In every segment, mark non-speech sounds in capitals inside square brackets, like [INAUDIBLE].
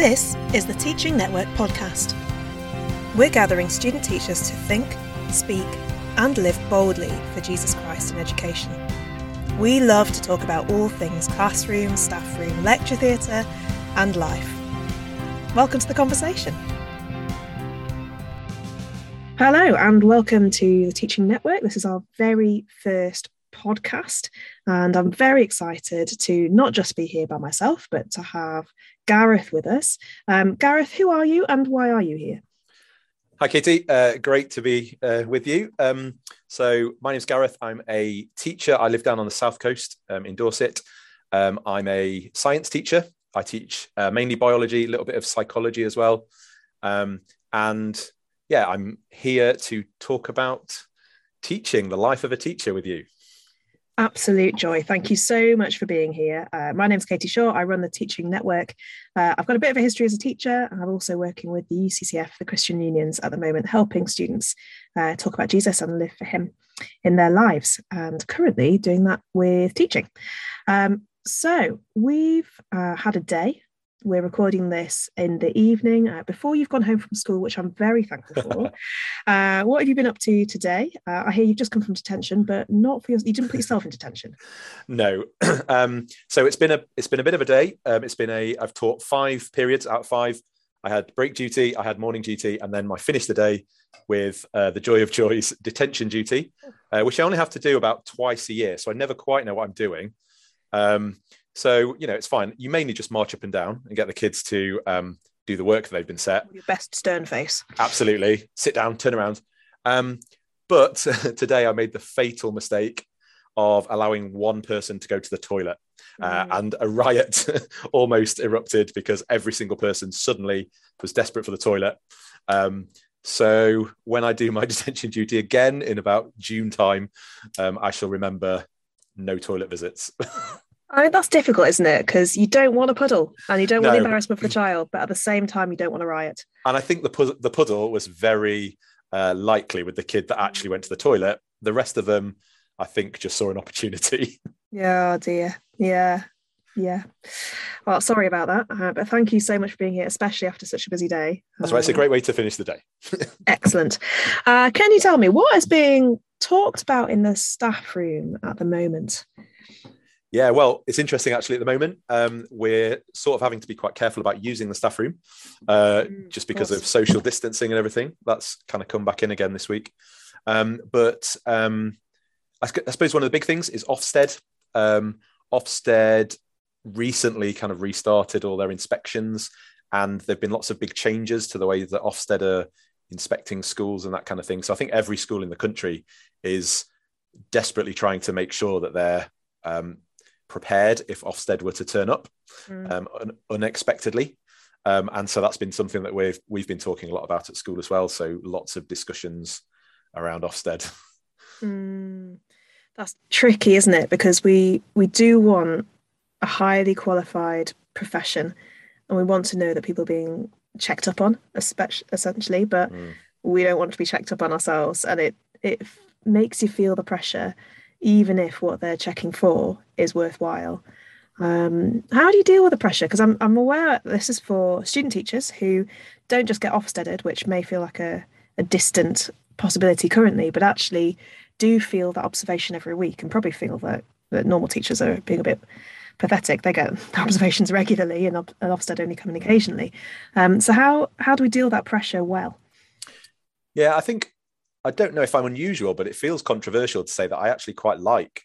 This is the Teaching Network podcast. We're gathering student teachers to think, speak, and live boldly for Jesus Christ in education. We love to talk about all things classroom, staff room, lecture theatre, and life. Welcome to the conversation. Hello, and welcome to the Teaching Network. This is our very first podcast, and I'm very excited to not just be here by myself, but to have Gareth with us. Um, Gareth, who are you and why are you here? Hi, Katie. Uh, great to be uh, with you. Um, so, my name is Gareth. I'm a teacher. I live down on the south coast um, in Dorset. Um, I'm a science teacher. I teach uh, mainly biology, a little bit of psychology as well. Um, and yeah, I'm here to talk about teaching, the life of a teacher with you. Absolute joy. Thank you so much for being here. Uh, my name is Katie Shaw. I run the Teaching Network. Uh, I've got a bit of a history as a teacher. and I'm also working with the UCCF, the Christian Unions, at the moment, helping students uh, talk about Jesus and live for Him in their lives, and currently doing that with teaching. Um, so we've uh, had a day we're recording this in the evening uh, before you've gone home from school, which I'm very thankful for. [LAUGHS] uh, what have you been up to today? Uh, I hear you've just come from detention, but not for your, you didn't put yourself in detention. [LAUGHS] No, [CLEARS THROAT] um, so it's been a it's been a bit of a day. Um, it's been a I've taught five periods out of five. I had break duty, I had morning duty, and then I finished the day with uh, the joy of joys [LAUGHS] detention duty, uh, which I only have to do about twice a year. So I never quite know what I'm doing. Um, so, you know, it's fine. You mainly just march up and down and get the kids to um, do the work that they've been set. Your best stern face. Absolutely. Sit down, turn around. Um, but [LAUGHS] today I made the fatal mistake of allowing one person to go to the toilet. Uh, mm. and a riot [LAUGHS] almost erupted because every single person suddenly was desperate for the toilet. Um, so when I do my [LAUGHS] detention duty again in about June time, um, I shall remember no toilet visits. I mean, that's difficult, isn't it? Because you don't want a puddle and you don't no. want the embarrassment for the child, but at the same time, you don't want a riot. And I think the, the puddle was very uh, likely with the kid that actually went to the toilet. The rest of them, I think, just saw an opportunity. [LAUGHS] Yeah, oh dear. Yeah. Yeah. Well, sorry about that. Uh, but thank you so much for being here, especially after such a busy day. That's right. It's a great way to finish the day. [LAUGHS] excellent. Uh, can you tell me what is being talked about in the staff room at the moment? Yeah, well, it's interesting actually at the moment. Um, we're sort of having to be quite careful about using the staff room uh, mm, just because of, social distancing and everything. That's kind of come back in again this week. Um, but um, I, I, suppose one of the big things is Ofsted. Um, Ofsted recently kind of restarted all their inspections, and there have been lots of big changes to the way that Ofsted are inspecting schools and that kind of thing. So I think every school in the country is desperately trying to make sure that they're um, prepared if Ofsted were to turn up mm. um, un- unexpectedly. Um, and so that's been something that we've we've been talking a lot about at school as well. So lots of discussions around Ofsted. [LAUGHS] Mm. That's tricky, isn't it? Because we we do want a highly qualified profession, and we want to know that people are being checked up on, especially essentially, but mm. we don't want to be checked up on ourselves, and it it makes you feel the pressure even if what they're checking for is worthwhile. Um, how do you deal with the pressure? Because I'm, I'm aware this is for student teachers who don't just get Ofsteded, which may feel like a, a distant possibility currently, but actually do feel that observation every week and probably feel that, that normal teachers are being a bit pathetic. They get [LAUGHS] observations regularly and, and Ofsted only coming occasionally. Um, so how how do we deal with that pressure well? Yeah, I think I don't know if I'm unusual, but it feels controversial to say that I actually quite like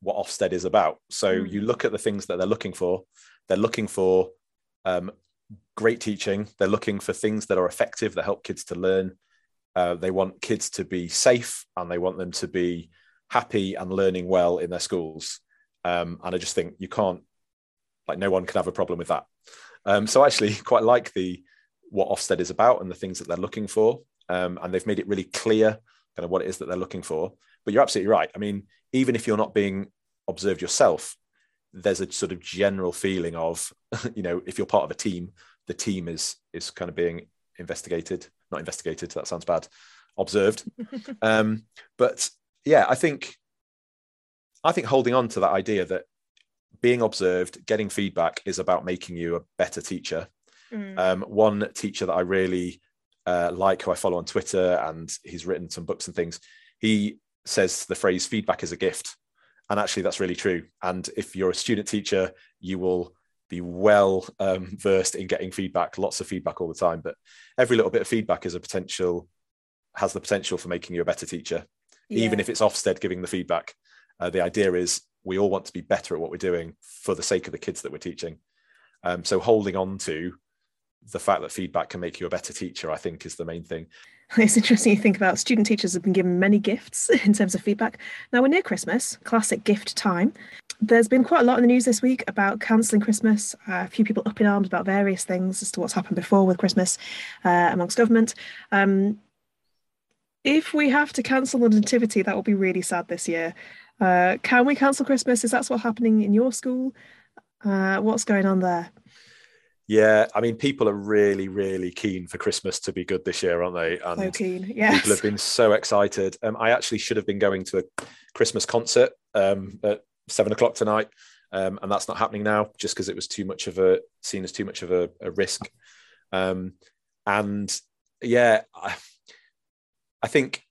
what Ofsted is about. So mm. you look at the things that they're looking for. They're looking for um, great teaching. They're looking for things that are effective that help kids to learn. Uh, they want kids to be safe and they want them to be happy and learning well in their schools. Um, and I just think you can't, like, no one can have a problem with that. Um, so I actually [LAUGHS] quite like the what Ofsted is about and the things that they're looking for um, and they've made it really clear kind of what it is that they're looking for. But you're absolutely right. I mean, even if you're not being observed yourself, there's a sort of general feeling of, [LAUGHS] you know, if you're part of a team, the team is is kind of being investigated, not investigated. That sounds bad. Observed. [LAUGHS] um, but yeah, I think I think holding on to that idea that being observed, getting feedback is about making you a better teacher. Mm. Um, one teacher that I really uh, like, who I follow on Twitter, and he's written some books and things. He says the phrase "feedback is a gift," and actually, that's really true. And if you're a student teacher, you will be well um, versed in getting feedback, lots of feedback all the time. But every little bit of feedback is a potential has the potential for making you a better teacher, yeah. even if it's Ofsted giving the feedback. Uh, the idea is we all want to be better at what we're doing for the sake of the kids that we're teaching. Um, so holding on to the fact that feedback can make you a better teacher, I think, is the main thing. [LAUGHS] It's interesting you think about student teachers have been given many gifts [LAUGHS] in terms of feedback. Now we're near Christmas, classic gift time. There's been quite a lot in the news this week about cancelling Christmas. Uh, a few people up in arms about various things as to what's happened before with Christmas uh, amongst government. Um, if we have to cancel the nativity, that will be really sad this year. Uh, can we cancel Christmas? Is that what's happening in your school? Uh, what's going on there? Yeah, I mean, people are really, really keen for Christmas to be good this year, aren't they? And so keen, yeah. People have been so excited. Um, I actually should have been going to a Christmas concert um, at seven o'clock tonight, um, and that's not happening now, just because it was too much of a seen as too much of a, a risk. Um, and yeah, I, I think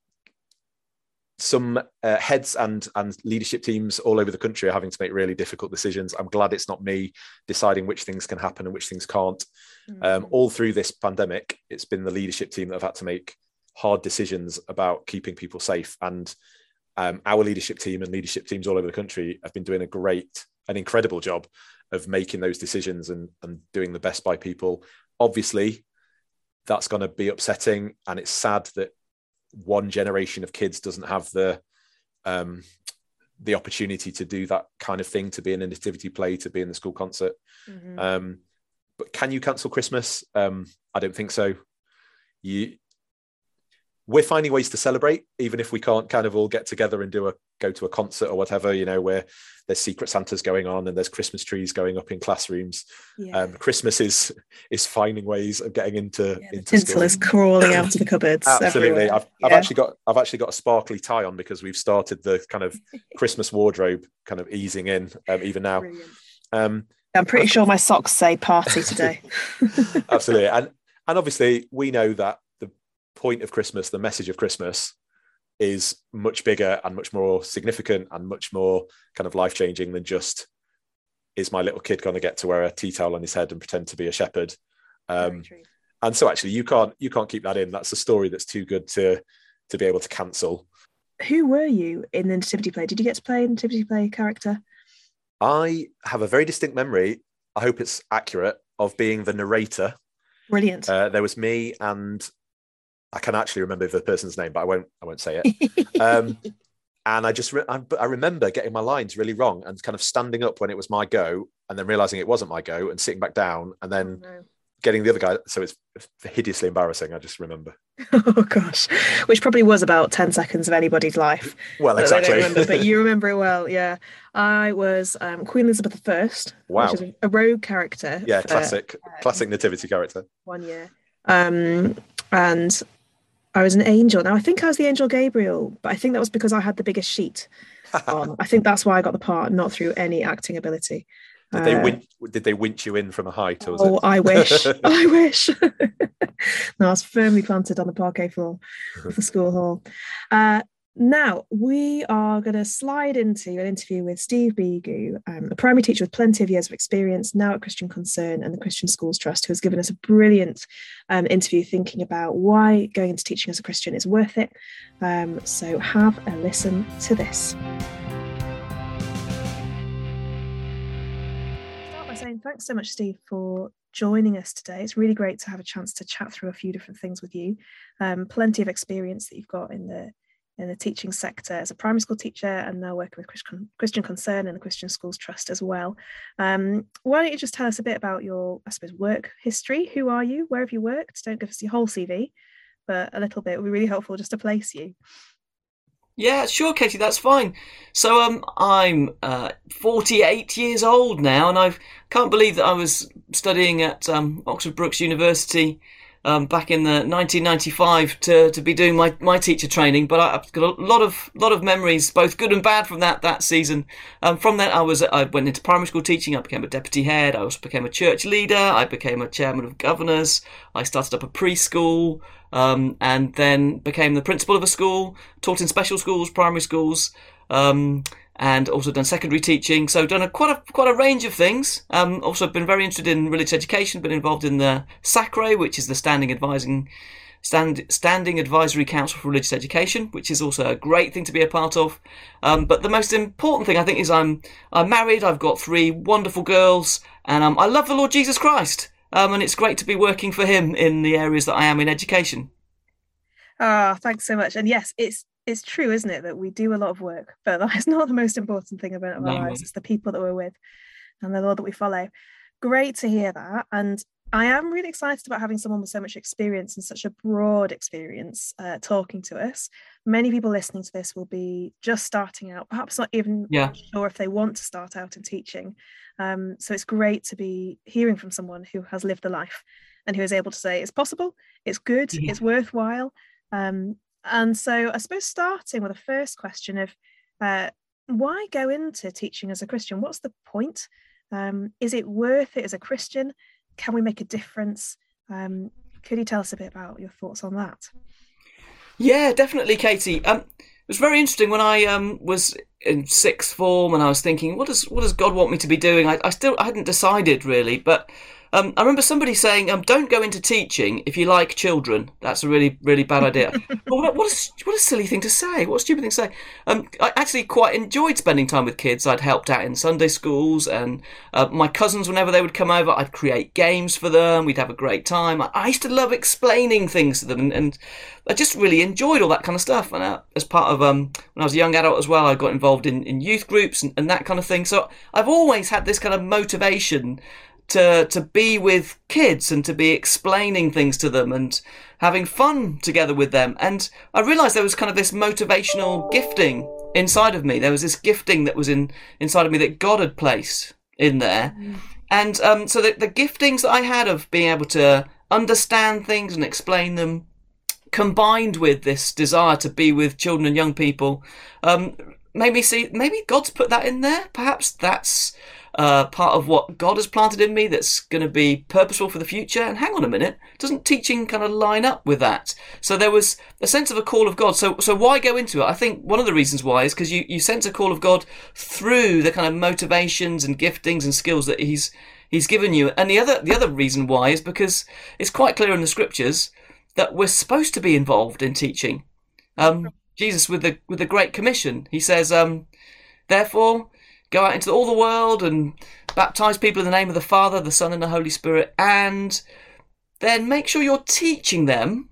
some uh, heads and and leadership teams all over the country are having to make really difficult decisions. I'm glad it's not me deciding which things can happen and which things can't. Mm-hmm. Um, all through this pandemic, it's been the leadership team that have had to make hard decisions about keeping people safe. And um, our leadership team and leadership teams all over the country have been doing a great, an incredible job of making those decisions and, and doing the best by people. Obviously, that's going to be upsetting, and it's sad that one generation of kids doesn't have the um, the opportunity to do that kind of thing, to be in a nativity play, to be in the school concert. Mm-hmm. Um, but can you cancel Christmas? Um, I don't think so. You we're finding ways to celebrate, even if we can't kind of all get together and do a go to a concert or whatever. You know, where there's secret Santas going on and there's Christmas trees going up in classrooms. Yeah. Um, Christmas is is finding ways of getting into yeah, into tinsel is crawling [COUGHS] out of the cupboards. Absolutely, I've, I've actually got I've actually got a sparkly tie on because we've started the kind of [LAUGHS] Christmas wardrobe kind of easing in um, even now. Um, I'm pretty sure my socks say party today. [LAUGHS] absolutely, and and obviously we know that point of Christmas, the message of Christmas, is much bigger and much more significant and much more kind of life changing than just is my little kid going to get to wear a tea towel on his head and pretend to be a shepherd. Um, and so actually you can't you can't keep that in. That's a story that's too good to to be able to cancel. Who were you in the nativity play? Did you get to play a nativity play character? I have a very distinct memory. I hope it's accurate of being the narrator. Brilliant. Uh, there was me and I can actually remember the person's name, but I won't. I won't say it. [LAUGHS] Um, and I just re- I, I, remember getting my lines really wrong and kind of standing up when it was my go, and then realizing it wasn't my go, and sitting back down, and then oh, no. getting the other guy. So it's hideously embarrassing. I just remember. [LAUGHS] Oh gosh, which probably was about ten seconds of anybody's life. Well, exactly. Remember, but you [LAUGHS] remember it well. Yeah, I was um, Queen Elizabeth I. Wow. Which is a rogue character. Yeah, for, classic, uh, classic nativity character. One year. Um, and I was an angel. Now I think I was the angel Gabriel, but I think that was because I had the biggest sheet [LAUGHS] on. I think that's why I got the part, not through any acting ability. Did they uh, winch, did they winch you in from a height? Or oh, it... I wish. [LAUGHS] I wish. [LAUGHS] no, I was firmly planted on the parquet floor of the school hall. Uh, now, we are going to slide into an interview with Steve Beegoo, um, a primary teacher with plenty of years of experience, now at Christian Concern and the Christian Schools Trust, who has given us a brilliant um, interview thinking about why going into teaching as a Christian is worth it. Um, so, have a listen to this. Start by saying thanks so much, Steve, for joining us today. It's really great to have a chance to chat through a few different things with you. Um, plenty of experience that you've got in the in the teaching sector as a primary school teacher and now working with Christian, Christian Concern and the Christian Schools Trust as well. Um, why don't you just tell us a bit about your, I suppose, work history? Who are you? Where have you worked? Don't give us your whole CV, but a little bit would be really helpful just to place you. Yeah, sure, Katie, that's fine. So um, I'm uh, 48 years old now, and I can't believe that I was studying at um, Oxford Brookes University um, back in the 1995 to, to be doing my, my teacher training, but I, have got a lot of lot of memories, both good and bad, from that that season. Um, from that, I was I went into primary school teaching. I became a deputy head. I also became a church leader. I became a chairman of governors. I started up a preschool, um, and then became the principal of a school. Taught in special schools, primary schools. Um, and also done secondary teaching. So done a, quite a quite a range of things. Um, also been very interested in religious education. Been involved in the SACRE, which is the Standing Advising Stand, Standing Advisory Council for Religious Education, which is also a great thing to be a part of. Um, but the most important thing I think is I'm I'm married. I've got three wonderful girls, and um, I love the Lord Jesus Christ. Um, and it's great to be working for Him in the areas that I am in education. Ah, oh, thanks so much. And yes, it's it's true, isn't it, that we do a lot of work, but that [LAUGHS] is not the most important thing about our no. lives. It's the people that we're with and the Lord that we follow. Great to hear that. And I am really excited about having someone with so much experience and such a broad experience uh, talking to us. Many people listening to this will be just starting out, perhaps not even yeah. sure if they want to start out in teaching. Um, so it's great to be hearing from someone who has lived the life and who is able to say it's possible, it's good, yeah. it's worthwhile, um, and so I suppose starting with the first question of uh, why go into teaching as a Christian? What's the point? Um, is it worth it as a Christian? Can we make a difference? Um, could you tell us a bit about your thoughts on that? Yeah, definitely, Katie. Um, it was very interesting when I um, was in sixth form and I was thinking, what does what does God want me to be doing? I, I still I hadn't decided really, but um, I remember somebody saying, um, "Don't go into teaching if you like children. That's a really, really bad idea." [LAUGHS] what, what, a, what a silly thing to say! What a stupid thing to say. Um, I actually quite enjoyed spending time with kids. I'd helped out in Sunday schools, and uh, my cousins, whenever they would come over, I'd create games for them. We'd have a great time. I, I used to love explaining things to them, and, and, I just really enjoyed all that kind of stuff. And uh, as part of um, when I was a young adult as well, I got involved in, in youth groups and, and that kind of thing. So I've always had this kind of motivation to to be with kids and to be explaining things to them and having fun together with them. And I realized there was kind of this motivational gifting inside of me. There was this gifting that was in inside of me that God had placed in there. Mm. And um, so the, the giftings that I had of being able to understand things and explain them, combined with this desire to be with children and young people, um, made me see maybe God's put that in there. Perhaps that's uh, part of what God has planted in me that's going to be purposeful for the future. And hang on a minute, doesn't teaching kind of line up with that? So there was a sense of a call of God. So so why go into it? I think one of the reasons why is because you you sense a call of God through the kind of motivations and giftings and skills that He's He's given you. And the other the other reason why is because it's quite clear in the scriptures that we're supposed to be involved in teaching. Um, Jesus with the with the Great Commission, he says, um, therefore Go out into all the world and baptize people in the name of the Father, the Son, and the Holy Spirit, and then make sure you're teaching them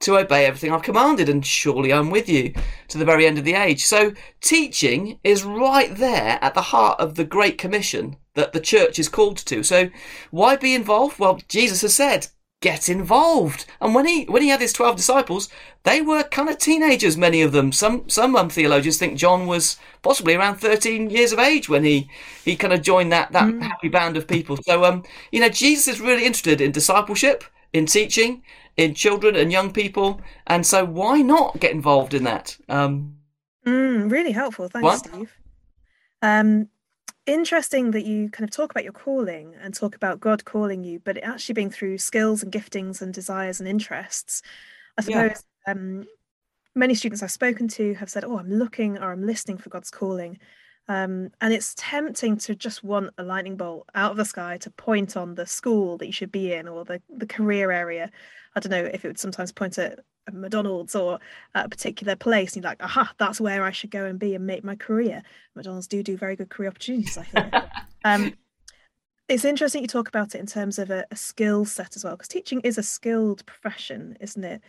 to obey everything I've commanded, and surely I'm with you to the very end of the age. So, teaching is right there at the heart of the Great Commission that the church is called to. So, why be involved? Well, Jesus has said, get involved. And when he when he had his twelve disciples, they were kind of teenagers, many of them. Some some um, theologians think John was possibly around thirteen years of age when he he kind of joined that that mm. happy band of people. So um, you know, Jesus is really interested in discipleship, in teaching, in children and young people, and so why not get involved in that? Um, mm, really helpful, thanks, what? Steve. Um, interesting that you kind of talk about your calling and talk about God calling you, but it actually being through skills and giftings and desires and interests. I suppose yeah. um, many students I've spoken to have said, "Oh, I'm looking or I'm listening for God's calling," um, and it's tempting to just want a lightning bolt out of the sky to point on the school that you should be in or the the career area. I don't know if it would sometimes point at McDonald's or a particular place, and you're like, aha, that's where I should go and be and make my career. McDonald's do do very good career opportunities, I think. [LAUGHS] um, it's interesting you talk about it in terms of a, a skill set as well, because teaching is a skilled profession, isn't it?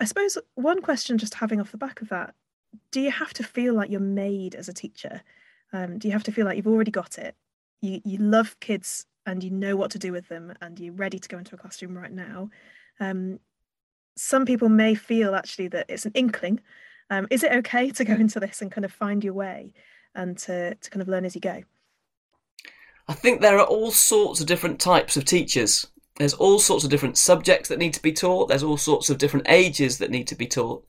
I suppose one question, just having off the back of that, do you have to feel like you're made as a teacher? Um, do you have to feel like you've already got it? You you love kids and you know what to do with them, and you're ready to go into a classroom right now. Um, some people may feel actually that it's an inkling. Um, is it okay to go into this and kind of find your way and to, to kind of learn as you go? I think there are all sorts of different types of teachers. there's all sorts of different subjects that need to be taught. There's all sorts of different ages that need to be taught.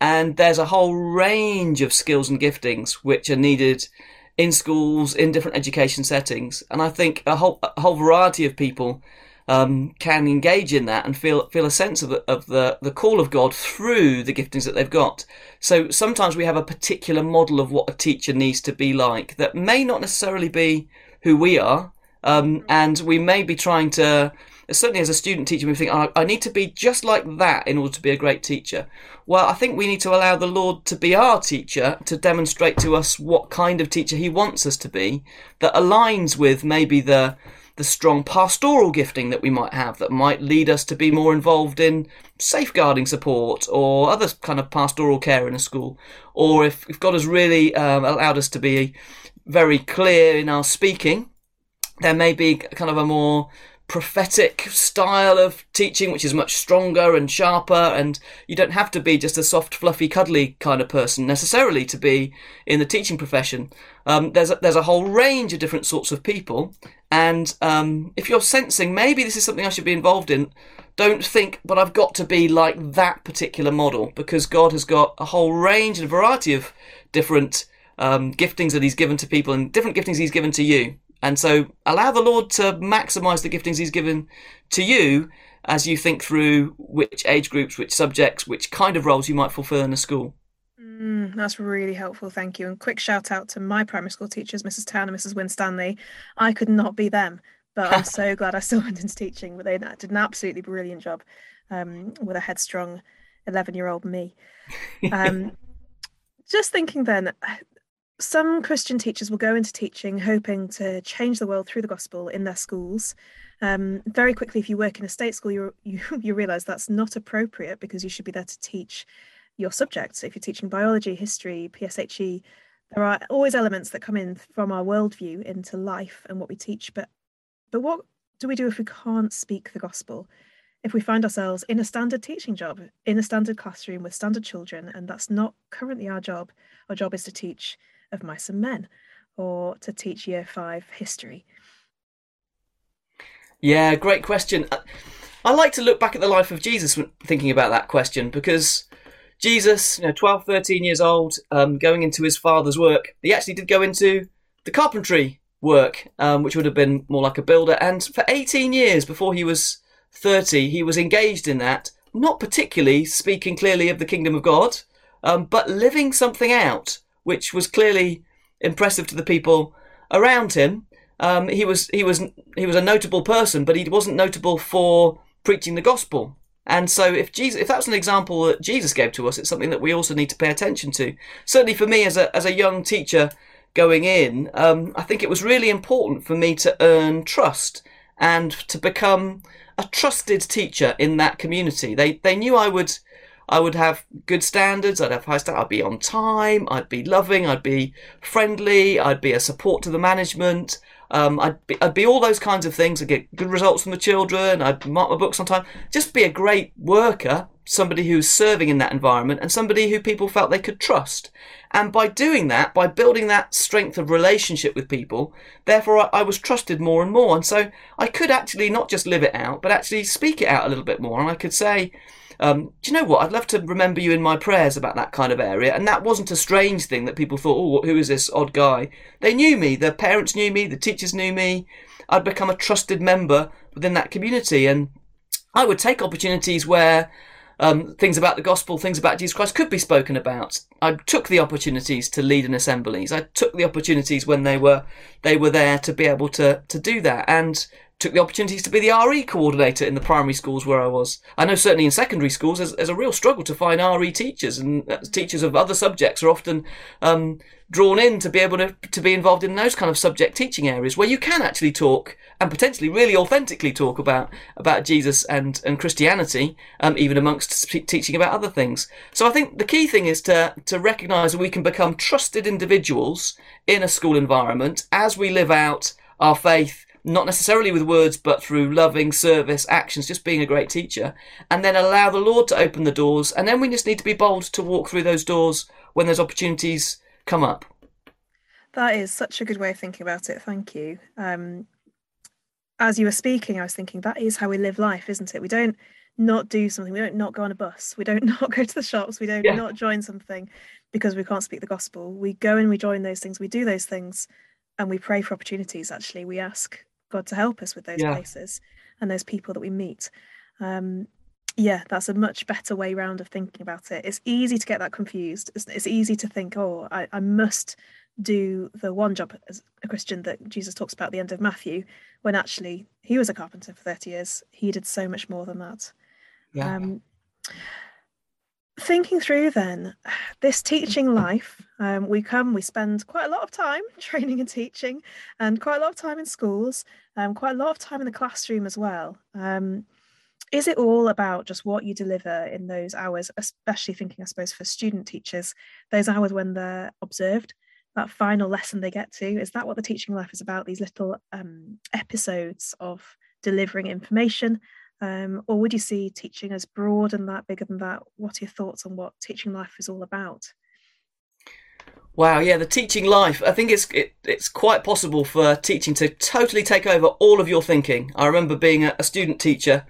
And there's a whole range of skills and giftings which are needed in schools, in different education settings. And I think a whole, a whole variety of people um, can engage in that and feel feel a sense of the, of the the call of God through the giftings that they've got. So sometimes we have a particular model of what a teacher needs to be like that may not necessarily be who we are, um, and we may be trying to. Certainly, as a student teacher, we think, oh, I need to be just like that in order to be a great teacher. Well, I think we need to allow the Lord to be our teacher, to demonstrate to us what kind of teacher He wants us to be, that aligns with maybe the the strong pastoral gifting that we might have that might lead us to be more involved in safeguarding support or other kind of pastoral care in a school. Or if, if God has really um, allowed us to be very clear in our speaking, there may be kind of a more prophetic style of teaching, which is much stronger and sharper. And you don't have to be just a soft, fluffy, cuddly kind of person necessarily to be in the teaching profession. Um, there's a, there's a whole range of different sorts of people, and um, if you're sensing maybe this is something I should be involved in, don't think, but I've got to be like that particular model because God has got a whole range and a variety of different um, giftings that He's given to people and different giftings He's given to you. And so allow the Lord to maximize the giftings He's given to you as you think through which age groups, which subjects, which kind of roles you might fulfill in a school. Mm, that's really helpful, thank you. And quick shout out to my primary school teachers, Mrs. Town and Mrs. Winstanley. I could not be them, but I'm [LAUGHS] so glad I still went into teaching. But they did an absolutely brilliant job um, with a headstrong 11 year old me. Um, [LAUGHS] just thinking then, some Christian teachers will go into teaching hoping to change the world through the gospel in their schools. Um, very quickly, if you work in a state school, you you [LAUGHS] you realize that's not appropriate because you should be there to teach your subjects. So if you're teaching biology, history, PSHE, there are always elements that come in from our worldview into life and what we teach. But but what do we do if we can't speak the gospel? If we find ourselves in a standard teaching job, in a standard classroom with standard children, and that's not currently our job. Our job is to teach of mice and men, or to teach year five history. Yeah, great question. I like to look back at the life of Jesus when thinking about that question because Jesus, you know, 12, 13 years old, um, going into his father's work. He actually did go into the carpentry work, um, which would have been more like a builder. And for 18 years before he was 30, he was engaged in that, not particularly speaking clearly of the kingdom of God, um, but living something out, which was clearly impressive to the people around him. Um, he was he was he was a notable person, but he wasn't notable for preaching the gospel. And so if Jesus, if that's an example that Jesus gave to us, it's something that we also need to pay attention to. Certainly for me as a, as a young teacher going in, um, I think it was really important for me to earn trust and to become a trusted teacher in that community. They, they knew I would, I would have good standards. I'd have high standards. I'd be on time. I'd be loving. I'd be friendly. I'd be a support to the management. Um, I'd be, I'd be all those kinds of things. I'd get good results from the children. I'd mark my books on time. Just be a great worker, somebody who's serving in that environment, and somebody who people felt they could trust. And by doing that, by building that strength of relationship with people, therefore I, I was trusted more and more. And so I could actually not just live it out, but actually speak it out a little bit more. And I could say, um, do you know what? I'd love to remember you in my prayers about that kind of area. And that wasn't a strange thing that people thought, oh, who is this odd guy? They knew me. The parents knew me. The teachers knew me. I'd become a trusted member within that community. And I would take opportunities where um, things about the gospel, things about Jesus Christ could be spoken about. I took the opportunities to lead in assemblies. I took the opportunities when they were they were there to be able to to do that. And took the opportunities to be the RE coordinator in the primary schools where I was. I know certainly in secondary schools there's, there's a real struggle to find RE teachers, and uh, teachers of other subjects are often um, drawn in to be able to, to be involved in those kind of subject teaching areas where you can actually talk and potentially really authentically talk about about Jesus and and Christianity, um, even amongst teaching about other things. So I think the key thing is to to recognise that we can become trusted individuals in a school environment as we live out our faith not necessarily with words, but through loving service, actions, just being a great teacher, and then allow the Lord to open the doors. And then we just need to be bold to walk through those doors when those opportunities come up. That is such a good way of thinking about it. Thank you. Um, as you were speaking, I was thinking that is how we live life, isn't it? We don't not do something. We don't not go on a bus. We don't [LAUGHS] not go to the shops. We don't yeah. not join something because we can't speak the gospel. We go and we join those things. We do those things, and we pray for opportunities. Actually, we ask God to help us with those yeah. places and those people that we meet. Um, yeah, that's a much better way round of thinking about it. It's easy to get that confused. It's, it's easy to think, oh, I, I must do the one job as a Christian that Jesus talks about at the end of Matthew, when actually he was a carpenter for 30 years. He did so much more than that. Yeah. Um, thinking through then [SIGHS] this teaching life, um, we come, we spend quite a lot of time [LAUGHS] training and teaching, and quite a lot of time in schools, um, quite a lot of time in the classroom as well. Um, is it all about just what you deliver in those hours, especially thinking, I suppose, for student teachers, those hours when they're observed? that final lesson they get to is that what the teaching life is about these little um, episodes of delivering information um, or would you see teaching as broad and that bigger than that what are your thoughts on what teaching life is all about Wow, yeah, the teaching life. I think it's it, it's quite possible for teaching to totally take over all of your thinking. I remember being a, a student teacher,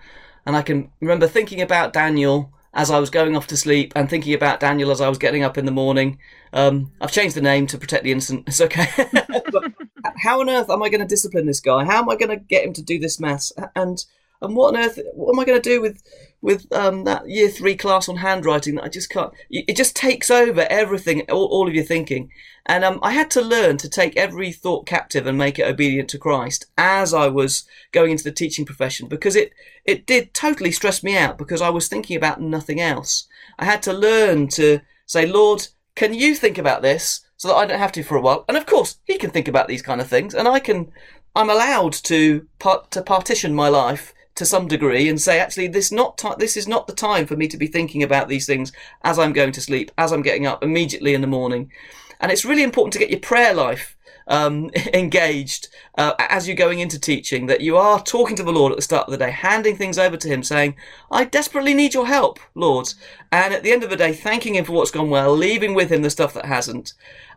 and I can remember thinking about Daniel as I was going off to sleep and thinking about Daniel as I was getting up in the morning. Um, I've changed the name to protect the innocent. It's okay. [LAUGHS] how on earth am I going to discipline this guy? How am I going to get him to do this mess? And and what on earth? What am I going to do with with um, that year three class on handwriting that I just can't? It just takes over everything, all, all of your thinking. And um, I had to learn to take every thought captive and make it obedient to Christ as I was going into the teaching profession because it it did totally stress me out because I was thinking about nothing else. I had to learn to say, Lord, can you think about this so that I don't have to for a while? And of course, He can think about these kind of things, and I can. I'm allowed to part, to partition my life to some degree and say, actually, this not this is not the time for me to be thinking about these things as I'm going to sleep, as I'm getting up immediately in the morning. And it's really important to get your prayer life um, [LAUGHS] engaged uh, as you're going into teaching, that you are talking to the Lord at the start of the day, handing things over to Him, saying, I desperately need your help, Lord. And at the end of the day, thanking Him for what's gone well, leaving with Him the stuff that hasn't,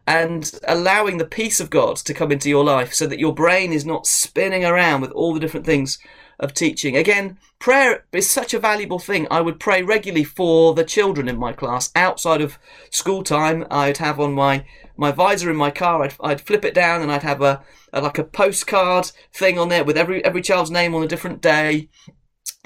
and allowing the peace of God to come into your life so that your brain is not spinning around with all the different things of teaching. Again, prayer is such a valuable thing. I would pray regularly for the children in my class outside of school time. I'd have on my, my visor in my car, I'd, I'd flip it down and I'd have a, a like a postcard thing on there with every, every child's name on a different day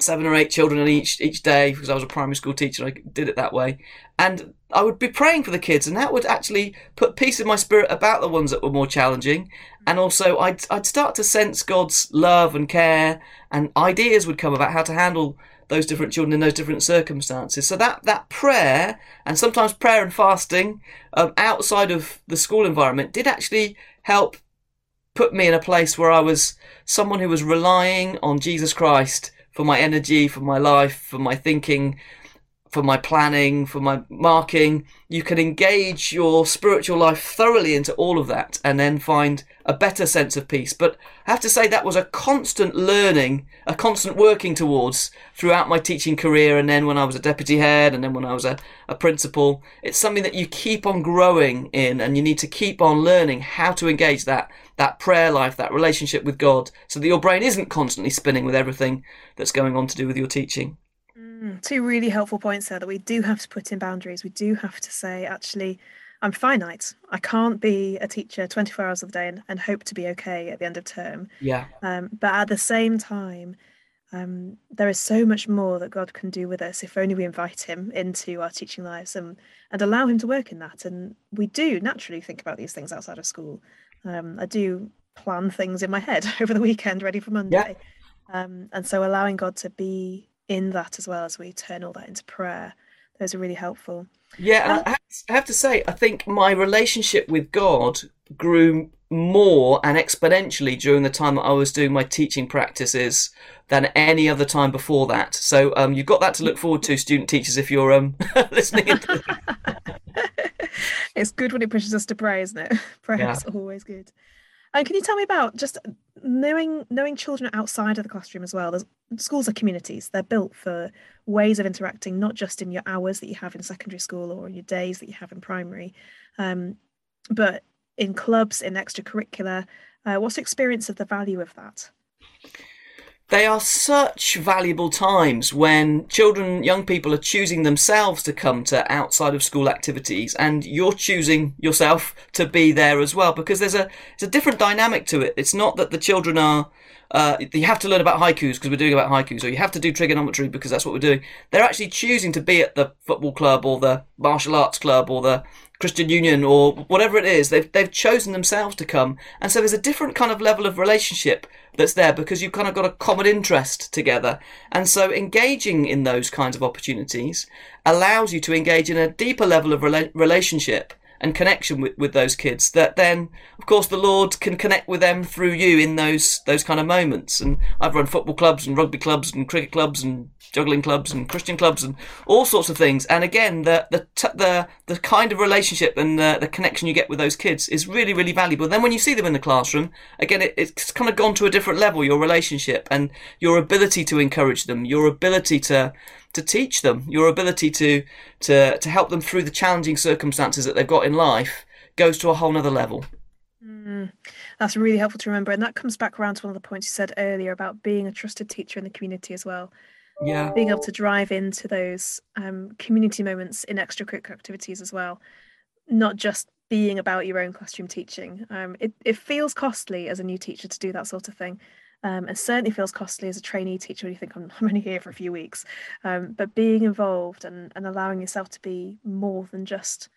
seven or eight children in each each day because I was a primary school teacher. I did it that way, and I would be praying for the kids, and that would actually put peace in my spirit about the ones that were more challenging. And also, I'd I'd start to sense God's love and care, and ideas would come about how to handle those different children in those different circumstances. So that that prayer and sometimes prayer and fasting um, outside of the school environment did actually help put me in a place where I was someone who was relying on Jesus Christ for my energy, for my life, for my thinking, for my planning, for my marking. You can engage your spiritual life thoroughly into all of that and then find a better sense of peace. But I have to say that was a constant learning, a constant working towards throughout my teaching career. And then when I was a deputy head and then when I was a, a principal, it's something that you keep on growing in and you need to keep on learning how to engage that that prayer life, that relationship with God, so that your brain isn't constantly spinning with everything that's going on to do with your teaching. Mm, two really helpful points there that we do have to put in boundaries. We do have to say, actually, I'm finite. I can't be a teacher 24 hours of the day and, and hope to be okay at the end of term. Yeah. Um, but at the same time, um, there is so much more that God can do with us if only we invite Him into our teaching lives and, and allow Him to work in that. And we do naturally think about these things outside of school. Um, I do plan things in my head [LAUGHS] over the weekend, ready for Monday. Yeah. Um, and so allowing God to be in that as well as we turn all that into prayer, those are really helpful. Yeah, uh, I have to say, I think my relationship with God grew more and exponentially during the time that I was doing my teaching practices than any other time before that. So um, you've got that to look forward to, student teachers, if you're um, [LAUGHS] listening. [LAUGHS] it's good when it pushes us to pray, isn't it? [LAUGHS] Prayer yeah. is always good. And can you tell me about just knowing knowing children outside of the classroom as well? There's, schools are communities. They're built for ways of interacting, not just in your hours that you have in secondary school or your days that you have in primary, um, but in clubs, in extracurricular. Uh, what's the experience of the value of that? They are such valuable times when children, young people are choosing themselves to come to outside of school activities and you're choosing yourself to be there as well because there's a, it's a different dynamic to it. It's not that the children are, uh, you have to learn about haikus because we're doing about haikus or you have to do trigonometry because that's what we're doing. They're actually choosing to be at the football club or the martial arts club or the Christian Union or whatever it is. They've, they've chosen themselves to come. And so there's a different kind of level of relationship that's there because you've kind of got a common interest together. And so engaging in those kinds of opportunities allows you to engage in a deeper level of rela- relationship and connection with, with those kids that then of course the lord can connect with them through you in those those kind of moments and i've run football clubs and rugby clubs and cricket clubs and juggling clubs and Christian clubs and all sorts of things. And again, the the the the kind of relationship and the, the connection you get with those kids is really really valuable. Then when you see them in the classroom, again, it, it's kind of gone to a different level. Your relationship and your ability to encourage them, your ability to to teach them, your ability to to to help them through the challenging circumstances that they've got in life goes to a whole nother level. Mm, that's really helpful to remember. And that comes back around to one of the points you said earlier about being a trusted teacher in the community as well yeah being able to drive into those um, community moments in extracurricular activities as well not just being about your own classroom teaching um, it, it feels costly as a new teacher to do that sort of thing um, and certainly feels costly as a trainee teacher when you think I'm, I'm only here for a few weeks. Um, but being involved and, and allowing yourself to be more than just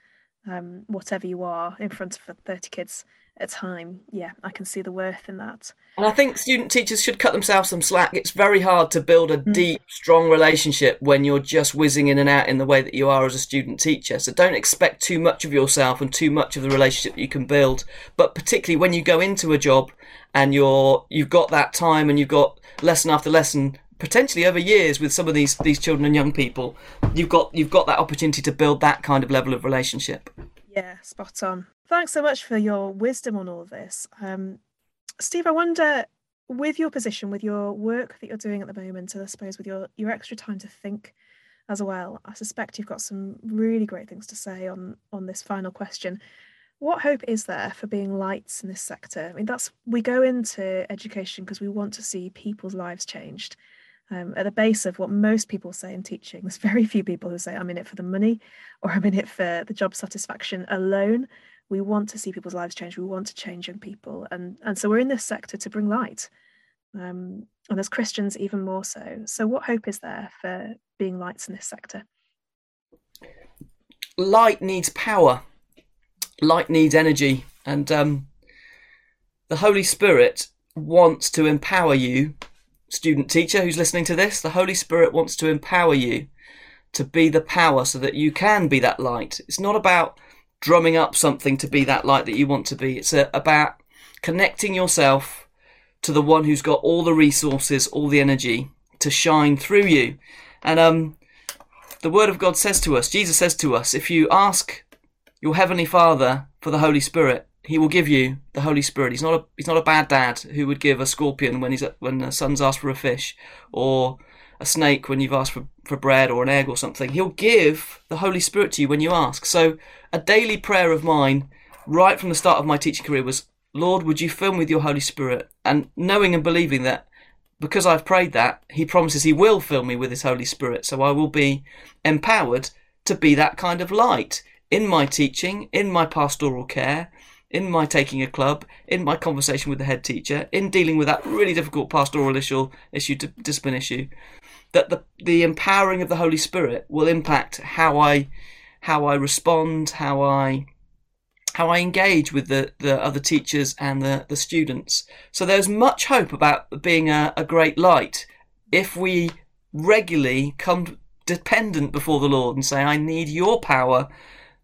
um, whatever you are in front of 30 kids a time. Yeah i can see the worth in that. And i think student teachers should cut themselves some slack. It's very hard to build a mm. deep strong relationship when you're just whizzing in and out in the way that you are as a student teacher. So don't expect too much of yourself and too much of the relationship you can build. But particularly when you go into a job and you're you've got that time and you've got lesson after lesson potentially over years with some of these these children and young people you've got you've got that opportunity to build that kind of level of relationship. Yeah spot on Thanks so much for your wisdom on all of this. Um, Steve, I wonder, with your position, with your work that you're doing at the moment, and I suppose with your, your extra time to think as well, I suspect you've got some really great things to say on, on this final question. What hope is there for being lights in this sector? I mean, that's we go into education because we want to see people's lives changed. Um, at the base of what most people say in teaching, there's very few people who say, I'm in it for the money or I'm in it for the job satisfaction alone we want to see people's lives change we want to change young people and and so we're in this sector to bring light. Um, and as christians even more so. So what hope is there for being lights in this sector? Light needs power. Light needs energy. And um, the holy spirit wants to empower you student teacher who's listening to this the holy spirit wants to empower you to be the power so that you can be that light. It's not about drumming up something to be that light that you want to be. It's a, about connecting yourself to the one who's got all the resources, all the energy to shine through you. And um, the Word of God says to us, Jesus says to us, if you ask your heavenly Father for the Holy Spirit, He will give you the Holy Spirit. He's not a he's not a bad dad who would give a scorpion when he's when the son's asked for a fish, or a snake when you've asked for, for bread or an egg or something. He'll give the Holy Spirit to you when you ask. So a daily prayer of mine, right from the start of my teaching career, was, Lord, would you fill me with your Holy Spirit? And knowing and believing that because I've prayed that, He promises He will fill me with His Holy Spirit. So I will be empowered to be that kind of light in my teaching, in my pastoral care, in my taking a club, in my conversation with the head teacher, in dealing with that really difficult pastoral issue, issue discipline issue that the the empowering of the Holy Spirit will impact how I how I respond, how I how I engage with the, the other teachers and the, the students. So there's much hope about being a, a great light if we regularly come dependent before the Lord and say, I need your power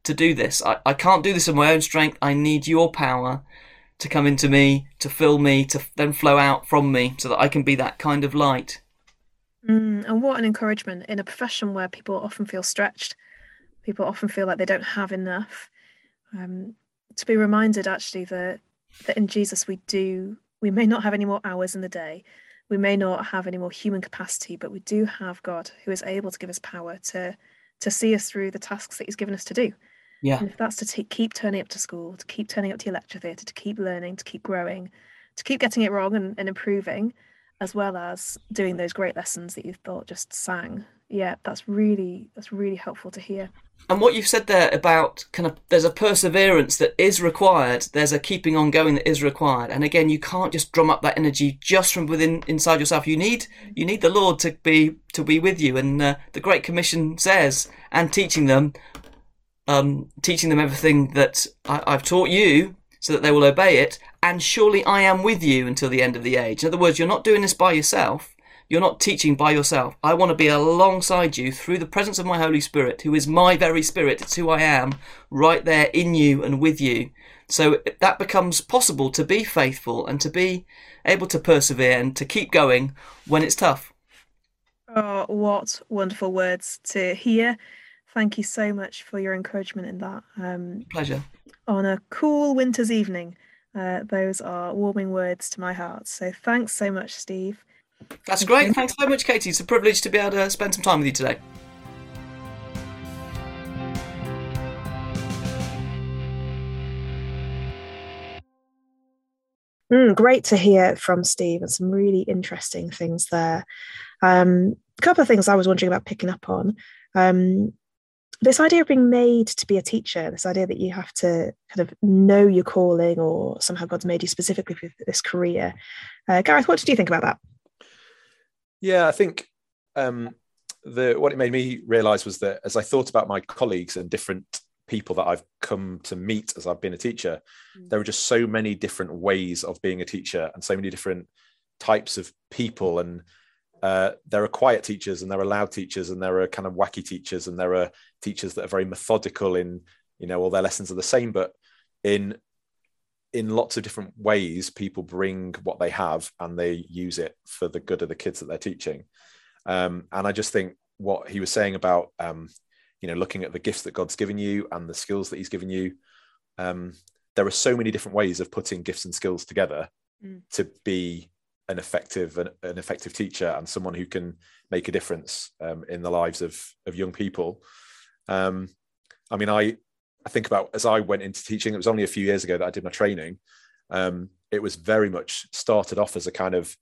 to do this. I, I can't do this in my own strength. I need your power to come into me, to fill me, to then flow out from me so that I can be that kind of light. Mm, and what an encouragement in a profession where people often feel stretched, people often feel like they don't have enough. Um, to be reminded actually that that in Jesus we do we may not have any more hours in the day, we may not have any more human capacity, but we do have God who is able to give us power to to see us through the tasks that He's given us to do. Yeah. And if that's to t- keep turning up to school, to keep turning up to your lecture theatre, to keep learning, to keep growing, to keep getting it wrong and, and improving, as well as doing those great lessons that you thought just sang. Yeah, that's really that's really helpful to hear. And what you've said there about kind of there's a perseverance that is required, there's a keeping on going that is required. And again, you can't just drum up that energy just from within inside yourself. You need you need the Lord to be to be with you. And uh, the Great Commission says, and teaching them, um, teaching them everything that I, I've taught you, so that they will obey it. And surely I am with you until the end of the age. In other words, you're not doing this by yourself. You're not teaching by yourself. I want to be alongside you through the presence of my Holy Spirit, who is my very spirit. It's who I am, right there in you and with you. So that becomes possible to be faithful and to be able to persevere and to keep going when it's tough. Oh, what wonderful words to hear. Thank you so much for your encouragement in that. Um, Pleasure. On a cool winter's evening, uh, those are warming words to my heart. So thanks so much, Steve. That's great. Thanks so much, Katie. It's a privilege to be able to spend some time with you today. Mm, great to hear from Steve and some really interesting things there. Um, a couple of things I was wondering about picking up on. Um, this idea of being made to be a teacher, this idea that you have to kind of know your calling or somehow God's made you specifically for this career. Uh, Gareth, what did you think about that? Yeah, I think um, the what it made me realize was that as I thought about my colleagues and different people that I've come to meet as I've been a teacher, mm. there are just so many different ways of being a teacher and so many different types of people. And uh, there are quiet teachers and there are loud teachers and there are kind of wacky teachers and there are teachers that are very methodical in, you know, all their lessons are the same, but in in lots of different ways, people bring what they have and they use it for the good of the kids that they're teaching. Um, and I just think what he was saying about, um, you know, looking at the gifts that God's given you and the skills that He's given you, um, there are so many different ways of putting gifts and skills together mm. to be an effective an, an, effective teacher and someone who can make a difference um, in the lives of of young people. Um, I mean, I I think about as I went into teaching, it was only a few years ago that I did my training. Um, it was very much started off as a kind of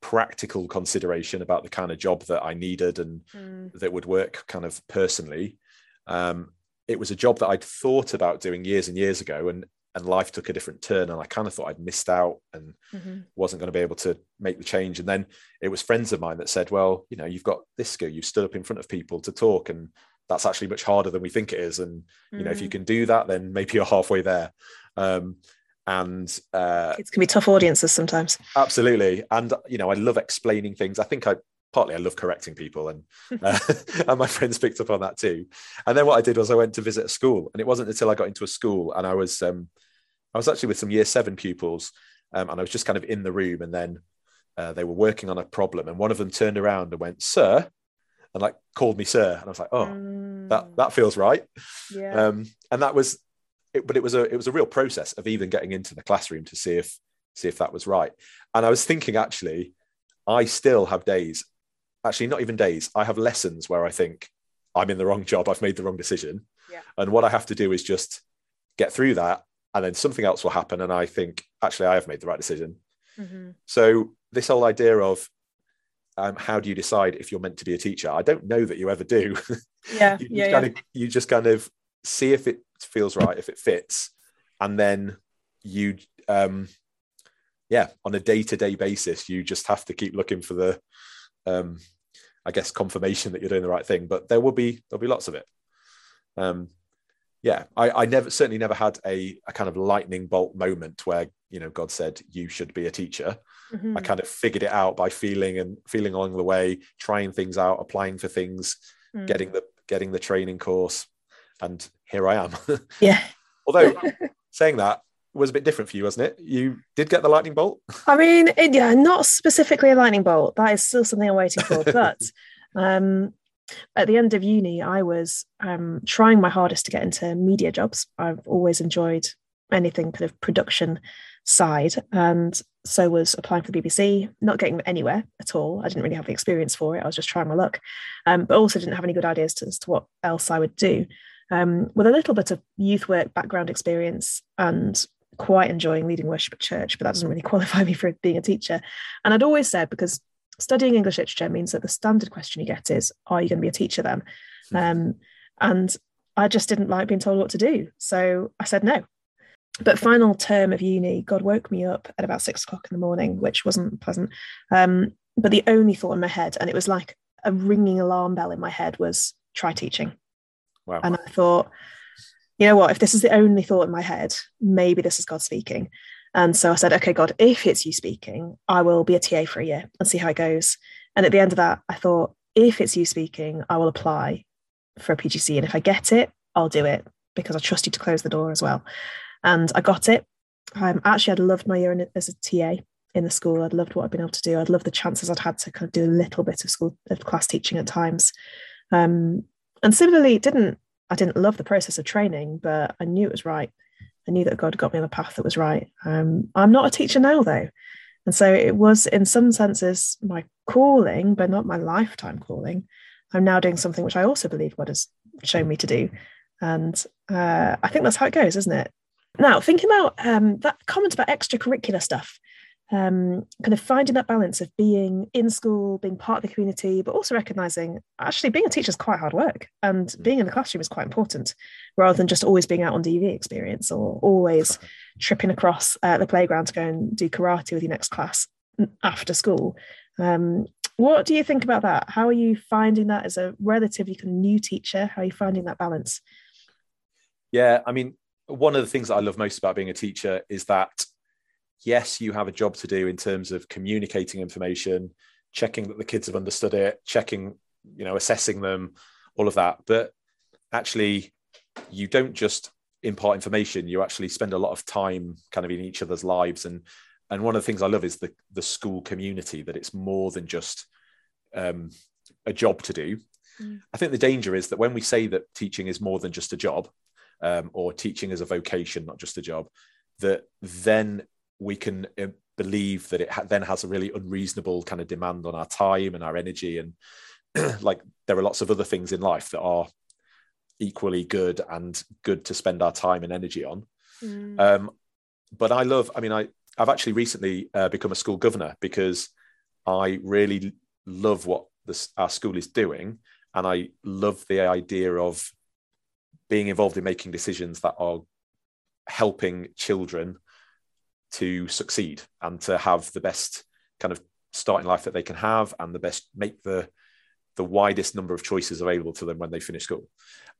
practical consideration about the kind of job that I needed and mm. that would work kind of personally. Um, it was a job that I'd thought about doing years and years ago, and and life took a different turn, and I kind of thought I'd missed out and mm-hmm. wasn't going to be able to make the change. And then it was friends of mine that said, "Well, you know, you've got this skill. You've stood up in front of people to talk, and that's actually much harder than we think it is. And you know, if you mm. can do that, then maybe you're halfway there. Um, and uh, it can be tough audiences sometimes. Absolutely, and you know, I love explaining things. I think I partly I love correcting people, and [LAUGHS] uh, [LAUGHS] and my friends picked up on that too. And then what I did was I went to visit a school, and it wasn't until I got into a school and I was um, I was actually with some year seven pupils, um, and I was just kind of in the room, and then uh, they were working on a problem, and one of them turned around and went, "Sir." And like called me sir and i was like oh mm. that that feels right yeah. um, and that was it, but it was a it was a real process of even getting into the classroom to see if see if that was right and i was thinking actually i still have days actually not even days i have lessons where i think i'm in the wrong job i've made the wrong decision yeah. and what i have to do is just get through that and then something else will happen and i think actually i have made the right decision mm-hmm. so this whole idea of um, how do you decide if you're meant to be a teacher? I don't know that you ever do. [LAUGHS] Yeah, you, yeah, kind yeah. Of, you just kind of see if it feels right, if it fits, and then you, um, yeah, on a day-to-day basis, you just have to keep looking for the, um, I guess, confirmation that you're doing the right thing. But there will be there'll be lots of it. Um, yeah, I, I never certainly never had a, a kind of lightning bolt moment where you know God said you should be a teacher. Mm-hmm. I kind of figured it out by feeling and feeling along the way, trying things out, applying for things, mm. getting the getting the training course, and here I am. [LAUGHS] Yeah. Although [LAUGHS] saying that was a bit different for you, wasn't it? You did get the lightning bolt. I mean, it, yeah, not specifically a lightning bolt. That is still something I'm waiting for, [LAUGHS] but. Um, at the end of uni, I was um, trying my hardest to get into media jobs. I've always enjoyed anything kind of production side, and so was applying for the BBC, not getting anywhere at all. I didn't really have the experience for it. I was just trying my luck, um, but also didn't have any good ideas as to what else I would do. Um, with a little bit of youth work background experience and quite enjoying leading worship at church, but that doesn't really [LAUGHS] qualify me for being a teacher. And I'd always said, because studying English literature means that the standard question you get is, Are you going to be a teacher then? Mm-hmm. Um, and I just didn't like being told what to do. So I said no. But final term of uni, God woke me up at about six o'clock in the morning, which wasn't pleasant. Um, but the only thought in my head, and it was like a ringing alarm bell in my head, was try teaching. Wow. And I thought, you know what, if this is the only thought in my head, maybe this is God speaking. And so I said, okay, God, if it's you speaking, I will be a TA for a year and see how it goes. And at the end of that, I thought, if it's you speaking, I will apply for a PGCE. And if I get it, I'll do it because I trust you to close the door as well. And I got it. Um, actually, I'd loved my year in, as a TA in the school. I'd loved what I'd been able to do. I'd loved the chances I'd had to kind of do a little bit of school of class teaching at times. Um, and similarly, didn't I didn't love the process of training, but I knew it was right. I knew that God got me on the path that was right. Um, I'm not a teacher now, though. And so it was, in some senses, my calling, but not my lifetime calling. I'm now doing something which I also believe God has shown me to do. And uh, I think that's how it goes, isn't it? Now, thinking about um, that comment about extracurricular stuff, um, kind of finding that balance of being in school, being part of the community, but also recognizing actually being a teacher is quite hard work and mm. being in the classroom is quite important rather than just always being out on DV experience or always tripping across uh, the playground to go and do karate with your next class after school. Um, what do you think about that? How are you finding that as a relatively kind of new teacher? How are you finding that balance? Yeah, I mean, one of the things that I love most about being a teacher is that yes, you have a job to do in terms of communicating information, checking that the kids have understood it, checking, you know, assessing them, all of that. But actually, you don't just impart information, you actually spend a lot of time kind of in each other's lives. And and one of the things I love is the the school community, that it's more than just um, a job to do. Mm. I think the danger is that when we say that teaching is more than just a job, um, or teaching is a vocation, not just a job, that then we can uh, believe that it ha- then has a really unreasonable kind of demand on our time and our energy and [CLEARS THROAT] like there are lots of other things in life that are equally good and good to spend our time and energy on mm. um, but i love i mean i i've actually recently uh, become a school governor because i really love what this, our school is doing and i love the idea of being involved in making decisions that are helping children to succeed and to have the best kind of starting life that they can have and the best make the the widest number of choices available to them when they finish school.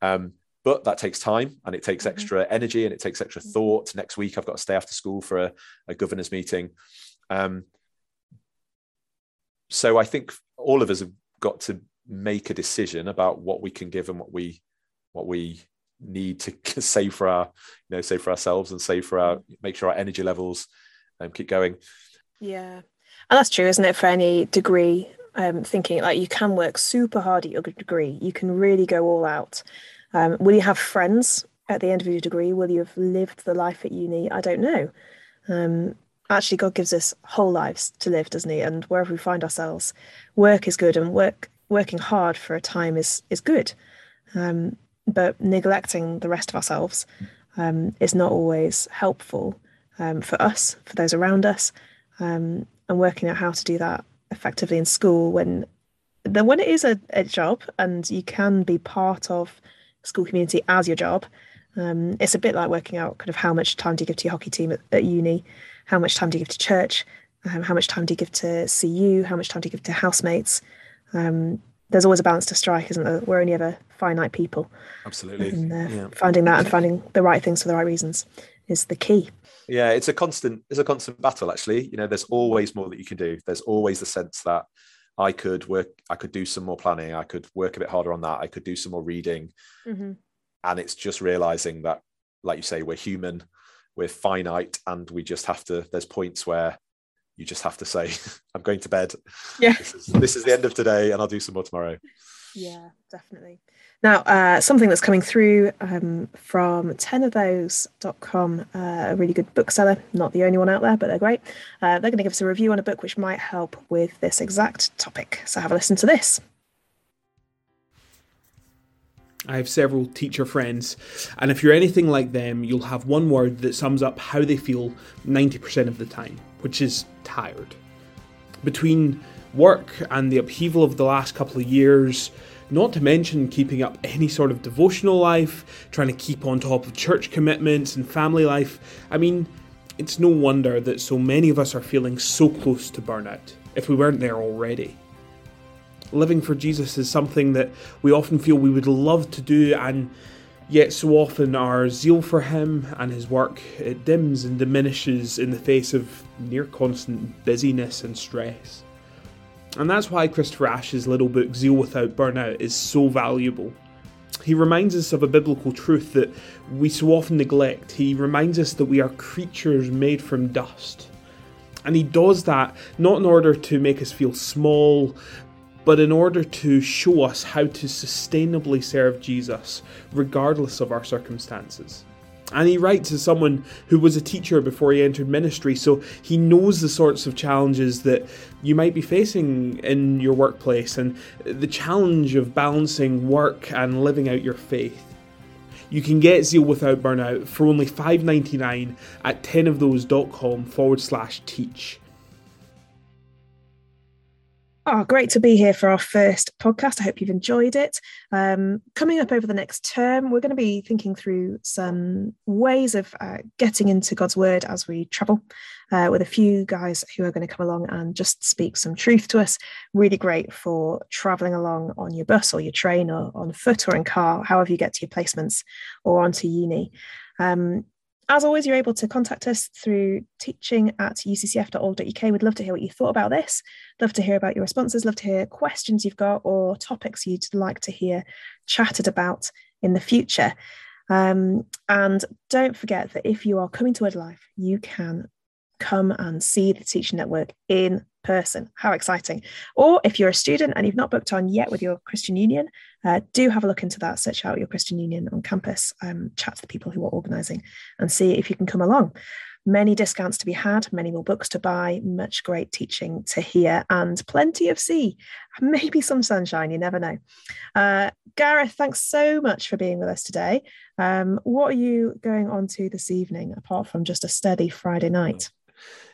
Um, but that takes time and it takes mm-hmm. extra energy and it takes extra mm-hmm. thought. Next week, I've got to stay after school for a, a governor's meeting. Um, so I think all of us have got to make a decision about what we can give and what we what we need to [LAUGHS] save for our you know save for ourselves and save for our make sure our energy levels um, keep going. Yeah. And that's true isn't it for any degree um, thinking like you can work super hard at your degree. You can really go all out. Um, will you have friends at the end of your degree? Will you have lived the life at uni i don't know. Um, actually god gives us whole lives to live doesn't he? And wherever we find ourselves work is good and work working hard for a time is is good. Um, but neglecting the rest of ourselves um, is not always helpful um, for us, for those around us, um, and working out how to do that effectively in school when then when it is a, a job and you can be part of school community as your job. Um, it's a bit like working out kind of how much time do you give to your hockey team at, at uni, how much time do you give to church, um, how much time do you give to CU, how much time do you give to housemates. Um, there's always a balance to strike, isn't there? We're only ever finite people. Absolutely. And, uh, yeah. Finding that and finding the right things for the right reasons is the key. Yeah, it's a constant. It's a constant battle. Actually, you know, there's always more that you can do. There's always the sense that I could work. I could do some more planning. I could work a bit harder on that. I could do some more reading. Mm-hmm. And it's just realizing that, like you say, we're human, we're finite, and we just have to. There's points where you just have to say, [LAUGHS] I'm going to bed. Yeah. This is, this is the end of today and I'll do some more tomorrow. Yeah, definitely. Now, uh, something that's coming through um, from 10ofthose.com, uh, a really good bookseller, not the only one out there, but they're great. Uh, they're going to give us a review on a book which might help with this exact topic. So have a listen to this. I have several teacher friends, and if you're anything like them, you'll have one word that sums up how they feel 90% of the time, which is tired. Between work and the upheaval of the last couple of years, not to mention keeping up any sort of devotional life, trying to keep on top of church commitments and family life, I mean, it's no wonder that so many of us are feeling so close to burnout, if we weren't there already. Living for Jesus is something that we often feel we would love to do, and yet so often our zeal for Him and His work it dims and diminishes in the face of near constant busyness and stress. And that's why Christopher Ash's little book Zeal Without Burnout is so valuable. He reminds us of a biblical truth that we so often neglect. He reminds us that we are creatures made from dust. And he does that not in order to make us feel small, but in order to show us how to sustainably serve Jesus, regardless of our circumstances. And he writes as someone who was a teacher before he entered ministry, so he knows the sorts of challenges that you might be facing in your workplace and the challenge of balancing work and living out your faith. You can get Zeal Without Burnout for only $5.99 at 10ofthose.com forward slash teach. Oh, great to be here for our first podcast. I hope you've enjoyed it. Um, coming up over the next term, we're going to be thinking through some ways of uh, getting into God's Word as we travel uh, with a few guys who are going to come along and just speak some truth to us. Really great for traveling along on your bus or your train or on foot or in car, however you get to your placements or onto uni. Um, as always, you're able to contact us through teaching at uccf.org.uk. We'd love to hear what you thought about this. Love to hear about your responses. Love to hear questions you've got or topics you'd like to hear chatted about in the future. Um, and don't forget that if you are coming to Word Alive, you can come and see the Teaching Network in person. How exciting. Or if you're a student and you've not booked on yet with your Christian Union, uh, do have a look into that. Search out your Christian Union on campus, um, chat to the people who are organising, and see if you can come along. Many discounts to be had, many more books to buy, much great teaching to hear, and plenty of sea. [LAUGHS] Maybe some sunshine, you never know. Uh, Gareth, thanks so much for being with us today. Um, what are you going on to this evening, apart from just a steady Friday night?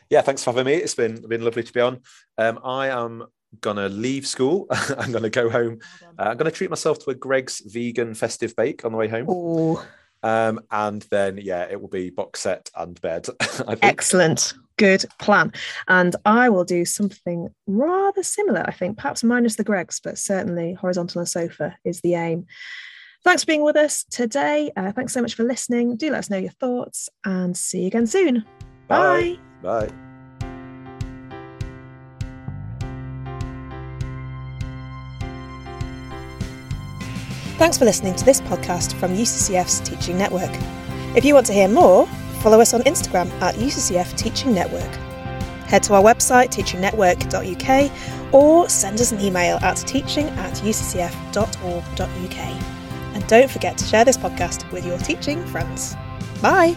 Yeah, thanks for having me. It's been been lovely to be on. Um, I am gonna leave school. [LAUGHS] I'm gonna go home. Uh, I'm gonna treat myself to a Greggs vegan festive bake on the way home. Um, and then yeah, it will be box set and bed. [LAUGHS] Excellent. Good plan. And I will do something rather similar, I think, perhaps minus the Greggs, but certainly horizontal and sofa is the aim. Thanks for being with us today. Uh, thanks so much for listening. Do let us know your thoughts and see you again soon. Bye. Bye. Thanks for listening to this podcast from UCCF's Teaching Network. If you want to hear more, follow us on Instagram at UCCF Teaching Network. Head to our website, teachingnetwork.uk, or send us an email at teaching at uccf.org.uk. And don't forget to share this podcast with your teaching friends. Bye!